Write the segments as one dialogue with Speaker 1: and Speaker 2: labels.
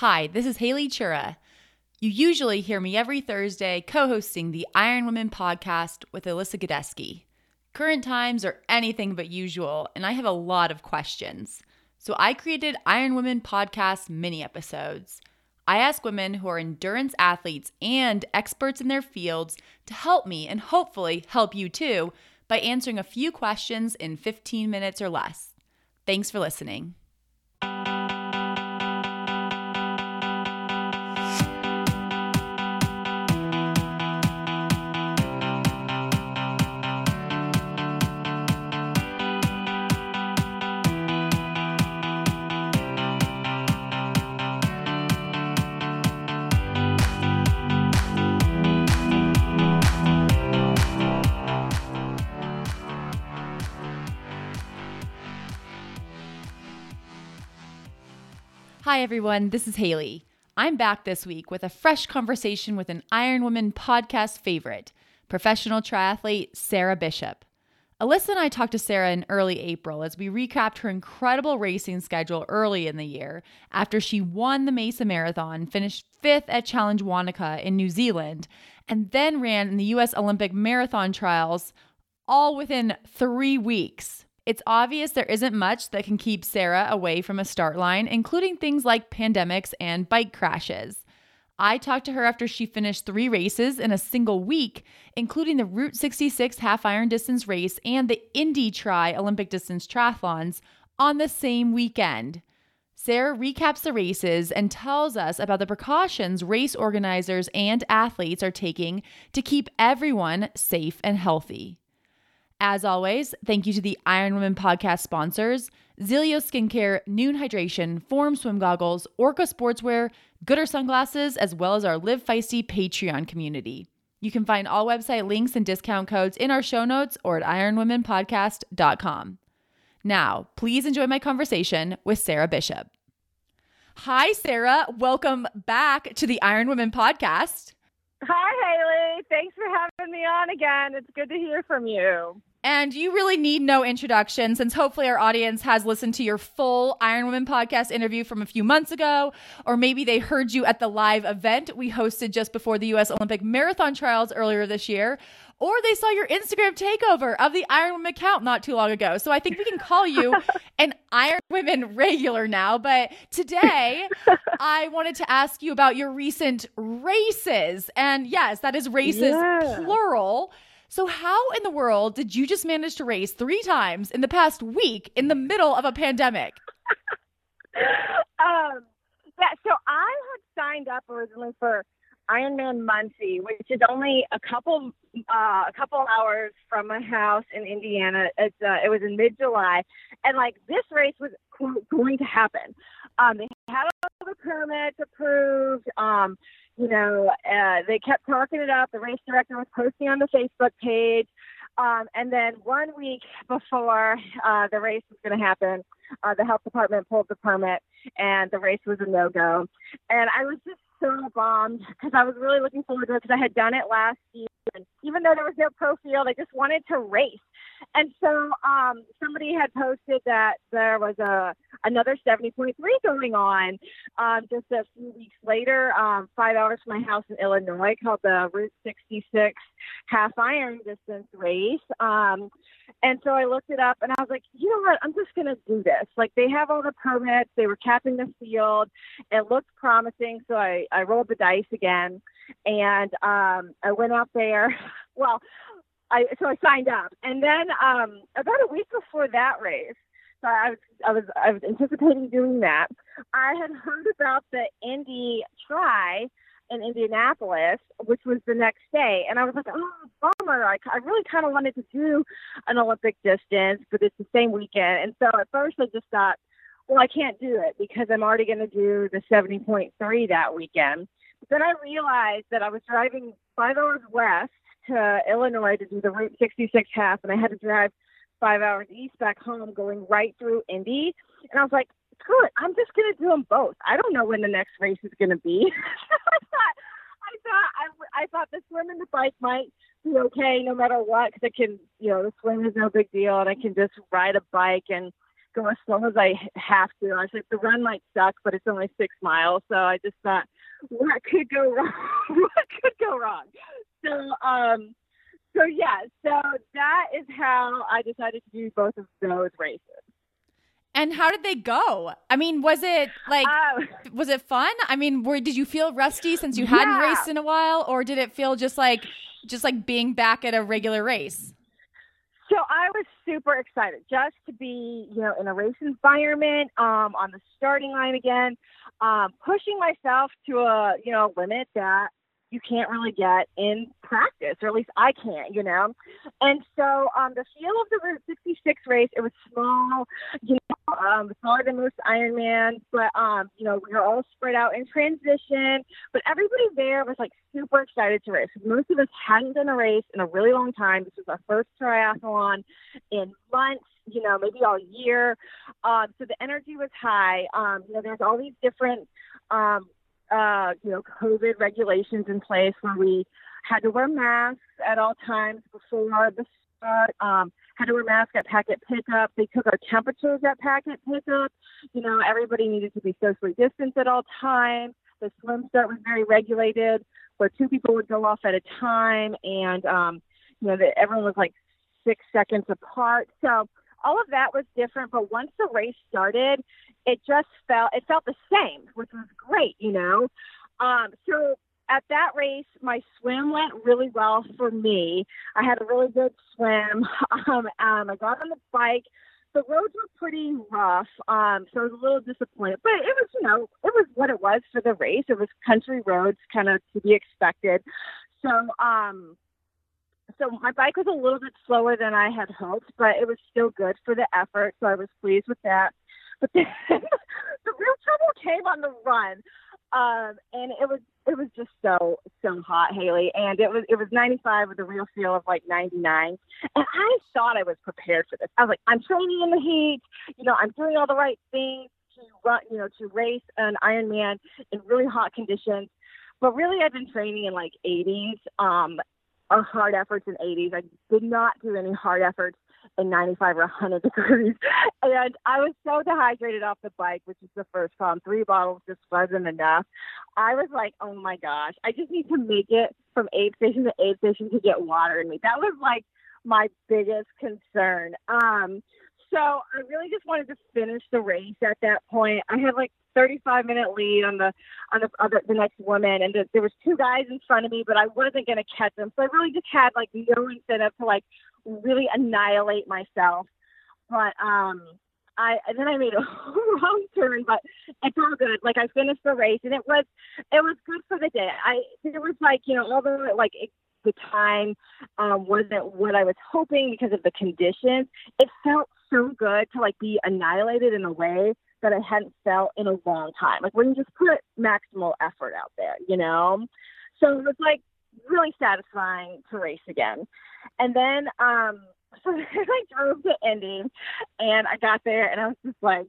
Speaker 1: Hi, this is Haley Chura. You usually hear me every Thursday co hosting the Iron Women podcast with Alyssa Godesky. Current times are anything but usual, and I have a lot of questions. So I created Iron Women podcast mini episodes. I ask women who are endurance athletes and experts in their fields to help me and hopefully help you too by answering a few questions in 15 minutes or less. Thanks for listening. Hi, everyone. This is Haley. I'm back this week with a fresh conversation with an Iron Woman podcast favorite, professional triathlete Sarah Bishop. Alyssa and I talked to Sarah in early April as we recapped her incredible racing schedule early in the year after she won the Mesa Marathon, finished fifth at Challenge Wanaka in New Zealand, and then ran in the U.S. Olympic Marathon trials all within three weeks. It's obvious there isn't much that can keep Sarah away from a start line, including things like pandemics and bike crashes. I talked to her after she finished three races in a single week, including the Route 66 half iron distance race and the Indy Tri Olympic distance triathlons on the same weekend. Sarah recaps the races and tells us about the precautions race organizers and athletes are taking to keep everyone safe and healthy. As always, thank you to the Iron Women podcast sponsors Zealios Skincare, Nuun Hydration, Form Swim Goggles, Orca Sportswear, Goodr Sunglasses, as well as our Live Feisty Patreon community. You can find all website links and discount codes in our show notes or at ironwomenpodcast.com. Now, please enjoy my conversation with Sarah Bishop. Hi, Sarah. Welcome back to the Iron Women podcast.
Speaker 2: Hi, Haley. Thanks for having me on again. It's good to hear from you.
Speaker 1: And you really need no introduction since hopefully our audience has listened to your full Iron Woman podcast interview from a few months ago, or maybe they heard you at the live event we hosted just before the US Olympic Marathon trials earlier this year, or they saw your Instagram takeover of the Iron Woman account not too long ago. So I think we can call you an Iron Women regular now. But today, I wanted to ask you about your recent races. And yes, that is races yeah. plural. So, how in the world did you just manage to race three times in the past week in the middle of a pandemic?
Speaker 2: um, yeah, so I had signed up originally for Ironman Muncie, which is only a couple uh, a couple hours from my house in Indiana. It's uh, it was in mid July, and like this race was going to happen. Um, they had all the permits approved. Um, you know, uh, they kept talking it up. The race director was posting on the Facebook page. Um, and then one week before uh, the race was going to happen, uh, the health department pulled the permit and the race was a no go. And I was just so bummed because I was really looking forward to it because I had done it last year. And even though there was no pro field, I just wanted to race. And so um, somebody had posted that there was a another 70.3 going on um, just a few weeks later, um, five hours from my house in Illinois, called the Route 66 Half Iron Distance Race. Um, and so I looked it up and I was like, you know what? I'm just going to do this. Like they have all the permits. They were capping the field. It looked promising. So I, I rolled the dice again and um, I went out there. Well, I so I signed up, and then um, about a week before that race, so I was I was I was anticipating doing that. I had heard about the Indy Tri in Indianapolis, which was the next day, and I was like, oh bummer! I, I really kind of wanted to do an Olympic distance, but it's the same weekend, and so at first I just thought, well, I can't do it because I'm already going to do the 70.3 that weekend. But then I realized that I was driving five hours west to Illinois to do the Route 66 half, and I had to drive five hours east back home, going right through Indy. And I was like, screw it, I'm just gonna do them both. I don't know when the next race is gonna be. I thought, I thought, I, I thought the swim and the bike might be okay no matter what, because I can, you know, the swim is no big deal, and I can just ride a bike and go as slow as I have to. I was like, the run might suck, but it's only six miles, so I just thought, what could go wrong? what could go wrong? So, um, so yeah, so that is how I decided to do both of those races.
Speaker 1: And how did they go? I mean, was it like uh, was it fun? I mean, were did you feel rusty since you hadn't raced in a while or did it feel just like just like being back at a regular race?
Speaker 2: So I was super excited just to be, you know, in a race environment, um, on the starting line again, um, pushing myself to a, you know, limit that you can't really get in practice, or at least I can't, you know. And so um, the feel of the Route 66 race, it was small, you know, um, smaller than most Ironman, but um, you know, we were all spread out in transition. But everybody there was like super excited to race. Most of us hadn't done a race in a really long time. This was our first triathlon in months you know, maybe all year. Um, so the energy was high. Um, you know, there's all these different um, uh, you know, COVID regulations in place where we had to wear masks at all times before the start. Um, had to wear masks at packet pickup. They took our temperatures at packet pickup. You know, everybody needed to be socially distanced at all times. The swim start was very regulated, where two people would go off at a time, and um, you know, that everyone was like six seconds apart. So all of that was different. But once the race started, it just felt it felt the same, which was great, you know. Um, so at that race, my swim went really well for me. I had a really good swim. Um, um, I got on the bike. The roads were pretty rough, um, so I was a little disappointed. But it was, you know, it was what it was for the race. It was country roads, kind of to be expected. So, um, so my bike was a little bit slower than I had hoped, but it was still good for the effort. So I was pleased with that. But then the real trouble came on the run. Um, and it was it was just so so hot, Haley, and it was it was 95 with a real feel of like 99, and I thought I was prepared for this. I was like, I'm training in the heat, you know, I'm doing all the right things to run, you know, to race an Ironman in really hot conditions. But really, I've been training in like 80s, um, or hard efforts in 80s. I did not do any hard efforts in 95 or 100 degrees. And I was so dehydrated off the bike, which is the first problem. Three bottles just wasn't enough. I was like, oh my gosh, I just need to make it from aid station to aid station to get water in me. That was like my biggest concern. Um, so I really just wanted to finish the race at that point. I had like 35 minute lead on the on the other the next woman, and the, there was two guys in front of me, but I wasn't going to catch them. So I really just had like no incentive to like really annihilate myself. But um, I then I made a wrong turn, but it's all good. Like I finished the race, and it was it was good for the day. I it was like you know although it, like it, the time um, wasn't what I was hoping because of the conditions, it felt so good to like be annihilated in a way that I hadn't felt in a long time. Like when you just put maximal effort out there, you know. So it was like really satisfying to race again. And then um so I drove to Indy and I got there and I was just like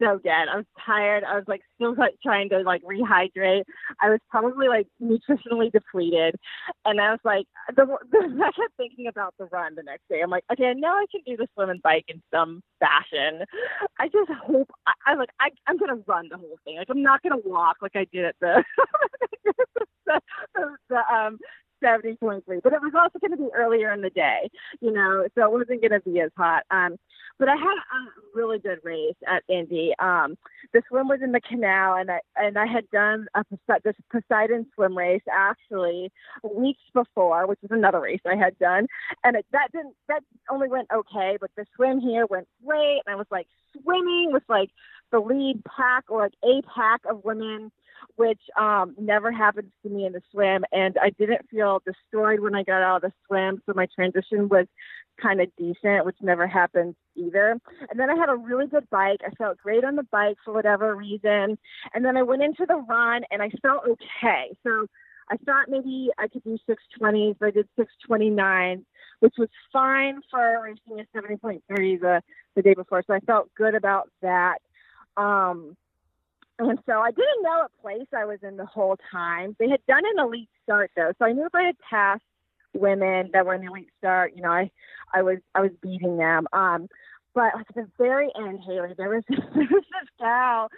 Speaker 2: so dead. I was tired. I was like still like trying to like rehydrate. I was probably like nutritionally depleted, and I was like, the, the I kept thinking about the run the next day. I'm like, okay, now I can do the swim and bike in some fashion. I just hope I, I like I I'm gonna run the whole thing. Like I'm not gonna walk like I did at the the, the, the um 70.3, but it was also going to be earlier in the day, you know, so it wasn't going to be as hot. Um, but I had a really good race at Indy. Um, the swim was in the canal, and I and I had done a this Poseidon swim race actually weeks before, which was another race I had done, and it, that didn't that only went okay, but the swim here went great, and I was like swimming with like the lead pack or like a pack of women which um, never happens to me in the swim. And I didn't feel destroyed when I got out of the swim. So my transition was kind of decent, which never happens either. And then I had a really good bike. I felt great on the bike for whatever reason. And then I went into the run and I felt okay. So I thought maybe I could do 620s, but I did 629, which was fine for racing a 70.3 the, the day before. So I felt good about that. Um, and so I didn't know what place I was in the whole time. They had done an elite start though, so I knew if I had passed women that were in the elite start, you know, I I was I was beating them. Um, But at the very end, Haley, there was there was this gal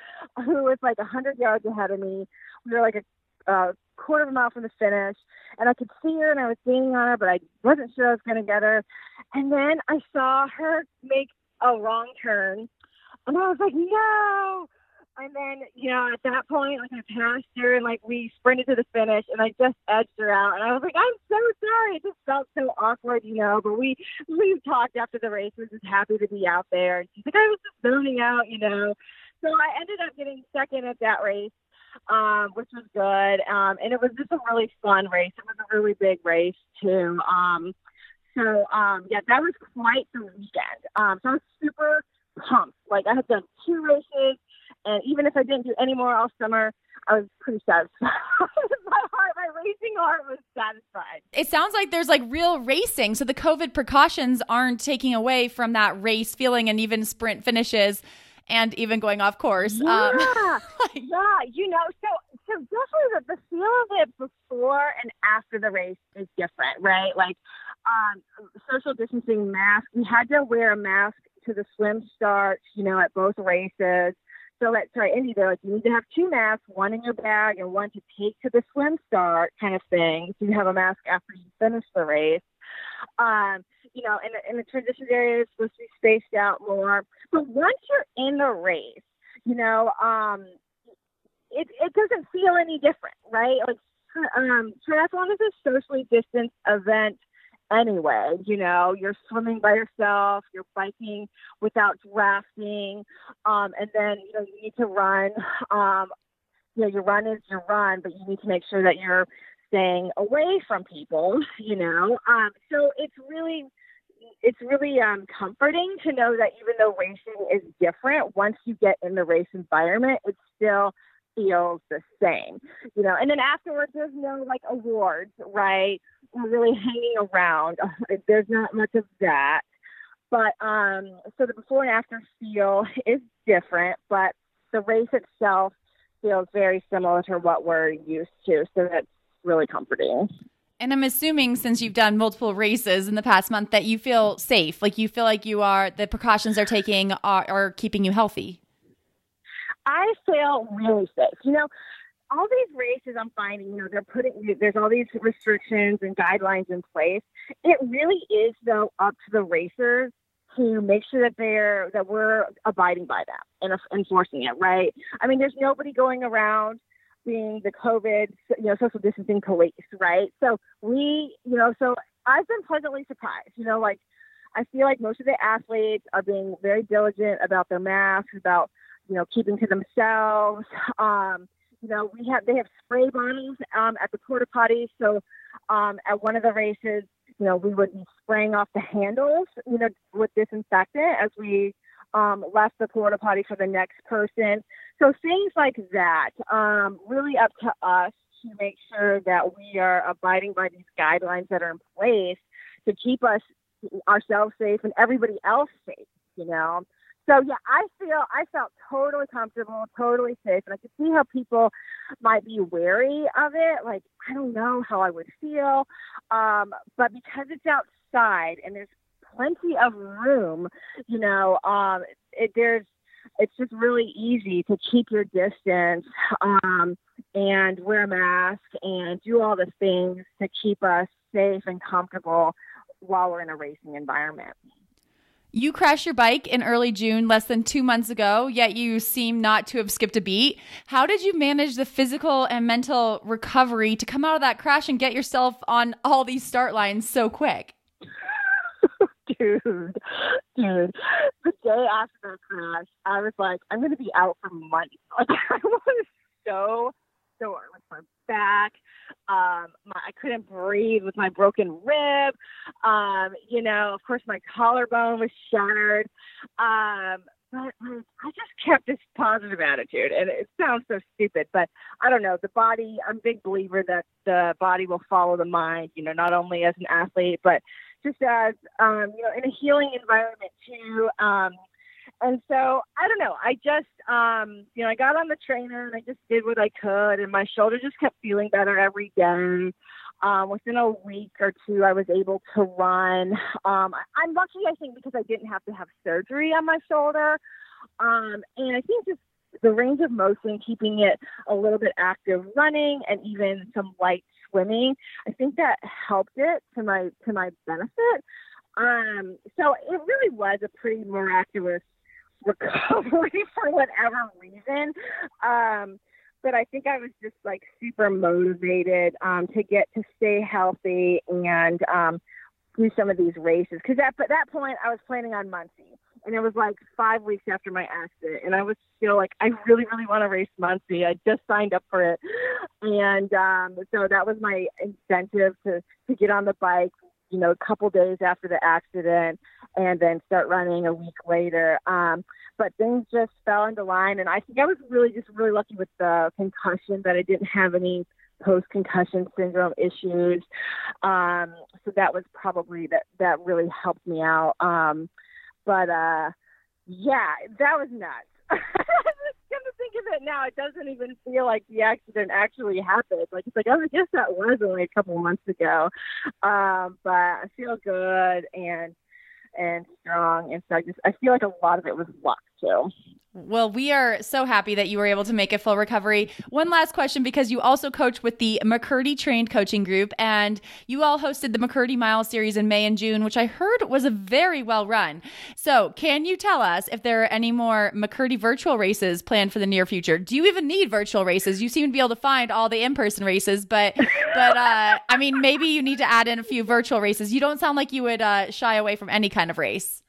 Speaker 2: who was like a hundred yards ahead of me. We were like a uh, quarter of a mile from the finish, and I could see her, and I was gaining on her, but I wasn't sure I was going to get her. And then I saw her make a wrong turn, and I was like, no. And then, you know, at that point, like I passed her and like we sprinted to the finish and I just edged her out. And I was like, I'm so sorry. It just felt so awkward, you know. But we we talked after the race. We were just happy to be out there. And she's like, I was just zoning out, you know. So I ended up getting second at that race, um, which was good. Um, and it was just a really fun race. It was a really big race too. Um, so um, yeah, that was quite the weekend. Um, so I was super pumped. Like I had done two races and even if I didn't do any more all summer, I was pretty satisfied. my heart, my racing heart was satisfied.
Speaker 1: It sounds like there's like real racing. So the COVID precautions aren't taking away from that race feeling and even sprint finishes and even going off course.
Speaker 2: Yeah, um, yeah, you know, so so definitely the, the feel of it before and after the race is different, right? Like um, social distancing mask. We had to wear a mask to the swim start, you know, at both races. So at sorry, Indy, they're like, you need to have two masks, one in your bag and one to take to the swim start kind of thing. So you have a mask after you finish the race. Um, you know, and, and the transition area is supposed to be spaced out more. But once you're in the race, you know, um, it it doesn't feel any different, right? Like um, triathlon is a socially distanced event anyway. You know, you're swimming by yourself, you're biking without drafting, um, and then you know you need to run. Um, you know, your run is your run, but you need to make sure that you're staying away from people. You know, um, so it's really it's really um, comforting to know that even though racing is different, once you get in the race environment, it's still feels the same. You know, and then afterwards, there's no like awards, right? We're really hanging around. There's not much of that. But um, so the before and after feel is different, but the race itself feels very similar to what we're used to. So that's really comforting.
Speaker 1: And I'm assuming since you've done multiple races in the past month that you feel safe, like you feel like you are the precautions they're taking are, are keeping you healthy.
Speaker 2: I feel really safe. You know, all these races I'm finding, you know, they're putting there's all these restrictions and guidelines in place. It really is though up to the racers to make sure that they're that we're abiding by them and enforcing it, right? I mean, there's nobody going around being the COVID, you know, social distancing police, right? So we, you know, so I've been pleasantly surprised. You know, like I feel like most of the athletes are being very diligent about their masks, about you know keeping to themselves. Um, you know, we have they have spray bottles um, at the porta potties. So um, at one of the races, you know, we would be spraying off the handles, you know, with disinfectant as we um, left the porta potty for the next person. So things like that, um, really up to us to make sure that we are abiding by these guidelines that are in place to keep us ourselves safe and everybody else safe. You know, so yeah, I feel I felt totally comfortable, totally safe, and I could see how people might be wary of it. Like I don't know how I would feel, um, but because it's outside and there's plenty of room, you know, um, it, there's it's just really easy to keep your distance um, and wear a mask and do all the things to keep us safe and comfortable while we're in a racing environment.
Speaker 1: You crashed your bike in early June, less than two months ago, yet you seem not to have skipped a beat. How did you manage the physical and mental recovery to come out of that crash and get yourself on all these start lines so quick?
Speaker 2: dude, dude, the day after the crash, I was like, I'm going to be out for months. Like, I was so sore with my back. Um, my, I couldn't breathe with my broken rib. Um, you know, of course, my collarbone was shattered. Um, but I just kept this positive attitude, and it sounds so stupid, but I don't know. The body, I'm a big believer that the body will follow the mind. You know, not only as an athlete, but just as um, you know, in a healing environment too. Um, and so I don't know. I just, um, you know, I got on the trainer and I just did what I could, and my shoulder just kept feeling better every day. um, within a week or two, I was able to run. Um, I'm lucky, I think, because I didn't have to have surgery on my shoulder. Um, and I think just the range of motion, keeping it a little bit active running and even some light swimming, I think that helped it to my to my benefit. Um, so it really was a pretty miraculous recovery for whatever reason. Um, but I think I was just like super motivated um, to get to stay healthy and um, do some of these races. Because at that point, I was planning on Muncie, and it was like five weeks after my accident, and I was still like, I really, really want to race Muncie. I just signed up for it, and um, so that was my incentive to to get on the bike. You know, a couple days after the accident, and then start running a week later. Um, but things just fell into line, and I think I was really just really lucky with the concussion that I didn't have any post concussion syndrome issues. Um, so that was probably that that really helped me out. Um, but uh, yeah, that was nuts. Think of it now, it doesn't even feel like the accident actually happened. Like it's like, oh, I guess that was only a couple months ago. Um, but I feel good and and strong, and so I just I feel like a lot of it was luck too.
Speaker 1: Well, we are so happy that you were able to make a full recovery. One last question because you also coach with the McKirdy trained coaching group and you all hosted the McKirdy Mile series in May and June, which I heard was a very well run. So, can you tell us if there are any more McKirdy virtual races planned for the near future? Do you even need virtual races? You seem to be able to find all the in-person races, but but uh I mean maybe you need to add in a few virtual races. You don't sound like you would uh, shy away from any kind of race.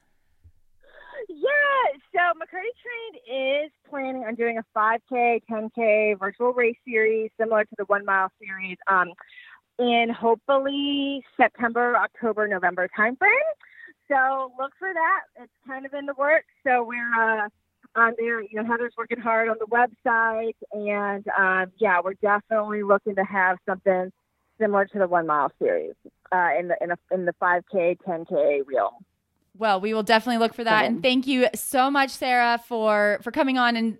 Speaker 2: Yeah, so McKirdy Trained is planning on doing a 5K, 10K virtual race series similar to the one mile series um, in hopefully September, October, November timeframe. So look for that. It's kind of in the works. So we're uh, on there. You know, Heather's working hard on the website, and um, yeah, we're definitely looking to have something similar to the one mile series uh, in the in, a, in the 5K, 10K wheel.
Speaker 1: Well, we will definitely look for that. And thank you so much, Sarah, for for coming on and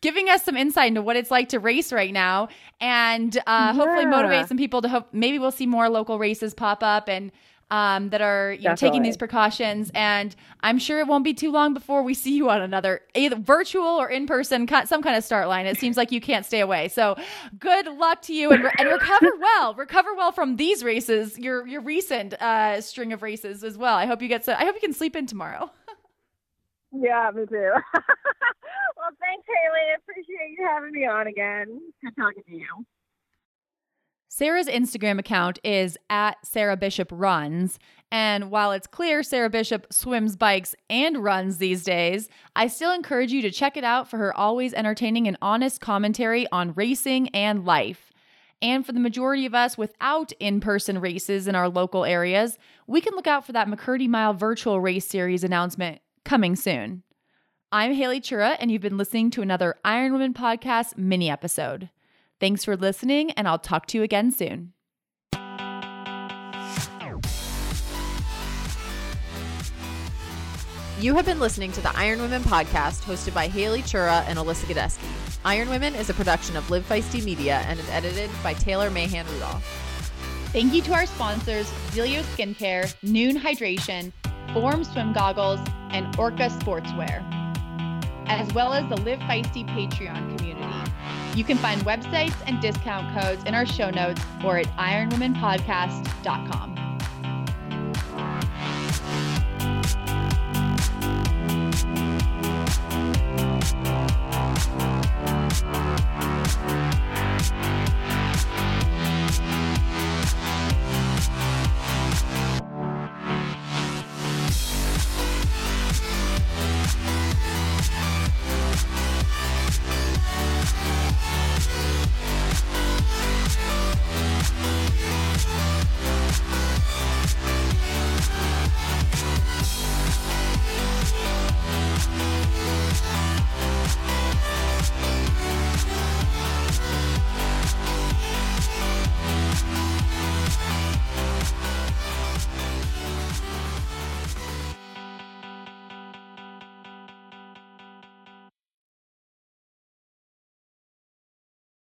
Speaker 1: giving us some insight into what it's like to race right now, and uh, yeah. hopefully motivate some people to hope maybe we'll see more local races pop up and um, that are you know, taking these precautions. And I'm sure it won't be too long before we see you on another either virtual or in person, some kind of start line. It seems like you can't stay away. So good luck to you and, re- and recover well. recover well from these races, your your recent uh, string of races as well. I hope you get so. I hope you can sleep in tomorrow.
Speaker 2: yeah, me too. well, thanks, Haley. I appreciate you having me on again. Good talking to you.
Speaker 1: Sarah's Instagram account is at Sarah Bishop Runs. And while it's clear Sarah Bishop swims, bikes, and runs these days, I still encourage you to check it out for her always entertaining and honest commentary on racing and life. And for the majority of us without in person races in our local areas, we can look out for that McKirdy Mile virtual race series announcement coming soon. I'm Haley Chura, and you've been listening to another Iron Women Podcast mini episode. Thanks for listening, and I'll talk to you again soon.
Speaker 3: You have been listening to the Iron Women podcast hosted by Haley Chura and Alyssa Godesky. Iron Women is a production of Live Feisty Media and is edited by Taylor Mahan Rudolph.
Speaker 1: Thank you to our sponsors, Zealios Skincare, Nuun Hydration, Form Swim Goggles, and Orca Sportswear, as well as the Live Feisty Patreon community. You can find websites and discount codes in our show notes or at ironwomenpodcast.com. Thank